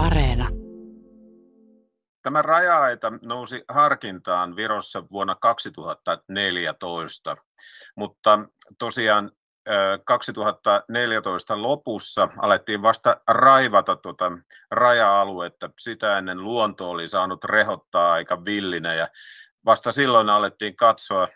Areena. Tämä raja-aita nousi harkintaan Virossa vuonna 2014, mutta tosiaan 2014 lopussa alettiin vasta raivata tuota raja-aluetta. Sitä ennen luonto oli saanut rehottaa aika villinä ja vasta silloin alettiin katsoa,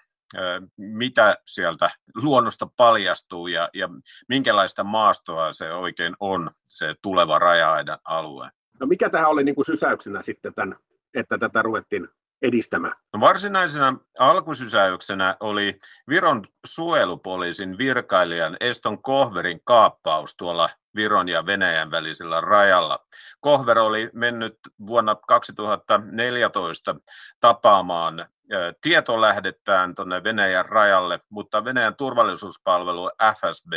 mitä sieltä luonnosta paljastuu ja, ja minkälaista maastoa se oikein on, se tuleva raja-aidan alue. No mikä tähän oli niin kuin sysäyksenä sitten, tämän, että tätä ruvettiin edistämään? No varsinaisena alkusysäyksenä oli Viron suojelupoliisin virkailijan Eston Kohverin kaappaus tuolla Viron ja Venäjän välisellä rajalla. Kohver oli mennyt vuonna 2014 tapaamaan tietolähdettään tuonne Venäjän rajalle, mutta Venäjän turvallisuuspalvelu FSB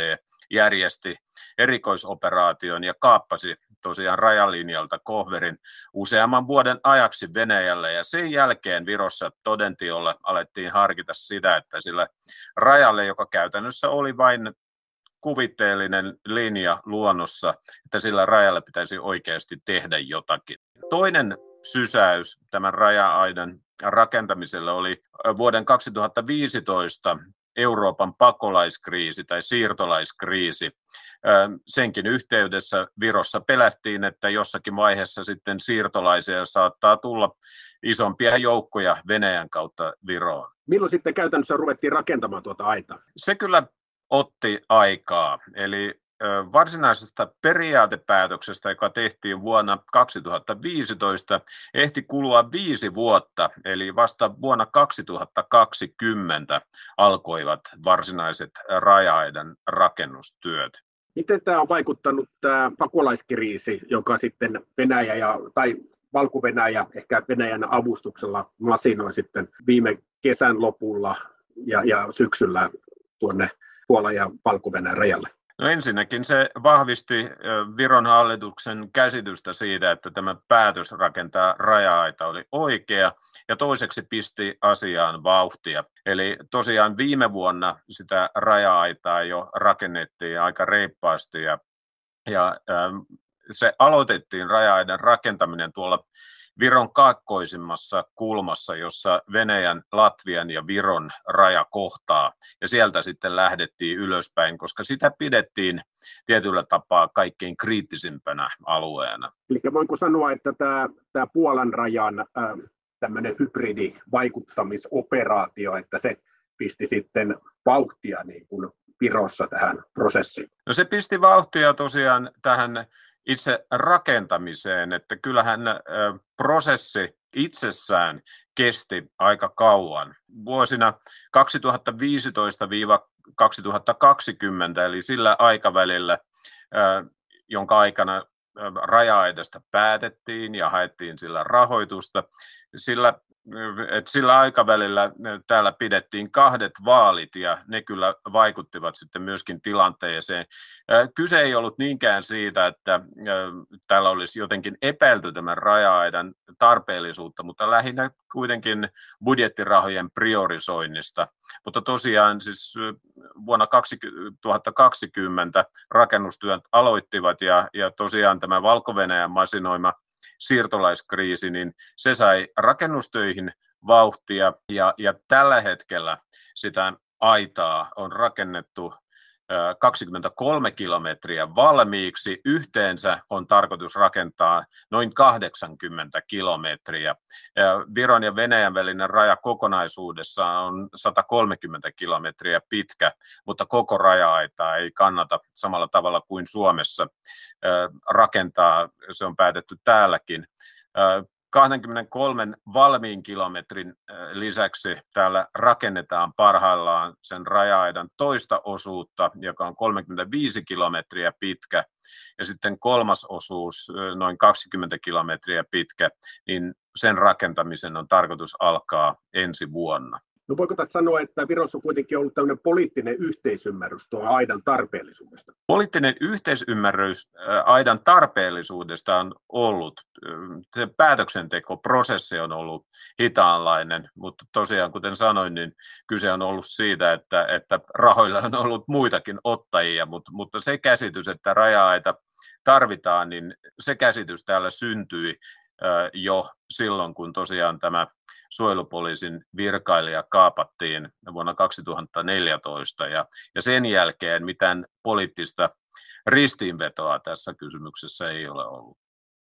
järjesti erikoisoperaation ja kaappasi tosiaan rajalinjalta Kohverin useamman vuoden ajaksi Venäjälle ja sen jälkeen Virossa todentiolla alettiin harkita sitä, että sillä rajalle, joka käytännössä oli vain kuvitteellinen linja luonnossa, että sillä rajalla pitäisi oikeasti tehdä jotakin. Toinen sysäys tämän raja-aidan rakentamiselle oli vuoden 2015 Euroopan pakolaiskriisi tai siirtolaiskriisi. Senkin yhteydessä Virossa pelättiin, että jossakin vaiheessa sitten siirtolaisia saattaa tulla isompia joukkoja Venäjän kautta Viroon. Milloin sitten käytännössä ruvettiin rakentamaan tuota aitaa? Se kyllä otti aikaa. Eli varsinaisesta periaatepäätöksestä, joka tehtiin vuonna 2015, ehti kulua viisi vuotta, eli vasta vuonna 2020 alkoivat varsinaiset raja-aidan rakennustyöt. Miten tämä on vaikuttanut tämä pakolaiskriisi, joka sitten Venäjä ja, tai Valko-Venäjä ehkä Venäjän avustuksella masinoi sitten viime kesän lopulla ja, ja syksyllä tuonne Puolan ja valko rajalle? No ensinnäkin se vahvisti Viron hallituksen käsitystä siitä, että tämä päätös rakentaa raja-aita oli oikea, ja toiseksi pisti asiaan vauhtia. Eli tosiaan viime vuonna sitä raja-aitaa jo rakennettiin aika reippaasti, ja, ja se aloitettiin raja-aidan rakentaminen tuolla Viron kaakkoisimmassa kulmassa, jossa Venäjän, Latvian ja Viron raja kohtaa. Ja sieltä sitten lähdettiin ylöspäin, koska sitä pidettiin tietyllä tapaa kaikkein kriittisimpänä alueena. Eli voinko sanoa, että tämä, tämä Puolan rajan äh, tämmöinen hybridivaikuttamisoperaatio, että se pisti sitten vauhtia niin kuin Virossa tähän prosessiin? No se pisti vauhtia tosiaan tähän itse rakentamiseen, että kyllähän prosessi itsessään kesti aika kauan. Vuosina 2015-2020, eli sillä aikavälillä, jonka aikana raja-aidasta päätettiin ja haettiin sillä rahoitusta, sillä et sillä aikavälillä täällä pidettiin kahdet vaalit ja ne kyllä vaikuttivat sitten myöskin tilanteeseen. Kyse ei ollut niinkään siitä, että täällä olisi jotenkin epäilty tämän raja-aidan tarpeellisuutta, mutta lähinnä kuitenkin budjettirahojen priorisoinnista. Mutta tosiaan siis vuonna 2020 rakennustyöt aloittivat ja, ja tosiaan tämä Valko-Venäjän masinoima siirtolaiskriisi, niin se sai rakennustöihin vauhtia ja, ja tällä hetkellä sitä aitaa on rakennettu 23 kilometriä valmiiksi. Yhteensä on tarkoitus rakentaa noin 80 kilometriä. Viron ja Venäjän välinen raja kokonaisuudessaan on 130 kilometriä pitkä, mutta koko raja-aitaa ei kannata samalla tavalla kuin Suomessa rakentaa. Se on päätetty täälläkin 23 valmiin kilometrin lisäksi täällä rakennetaan parhaillaan sen raja-aidan toista osuutta, joka on 35 kilometriä pitkä, ja sitten kolmas osuus, noin 20 kilometriä pitkä, niin sen rakentamisen on tarkoitus alkaa ensi vuonna. No voiko tässä sanoa, että Virossa on kuitenkin ollut tämmöinen poliittinen yhteisymmärrys tuon aidan tarpeellisuudesta? Poliittinen yhteisymmärrys aidan tarpeellisuudesta on ollut. Se päätöksentekoprosessi on ollut hitaanlainen, mutta tosiaan kuten sanoin, niin kyse on ollut siitä, että, että rahoilla on ollut muitakin ottajia, mutta, mutta se käsitys, että raja-aita tarvitaan, niin se käsitys täällä syntyi jo silloin, kun tosiaan tämä suojelupoliisin virkailija kaapattiin vuonna 2014 ja, ja sen jälkeen mitään poliittista ristiinvetoa tässä kysymyksessä ei ole ollut.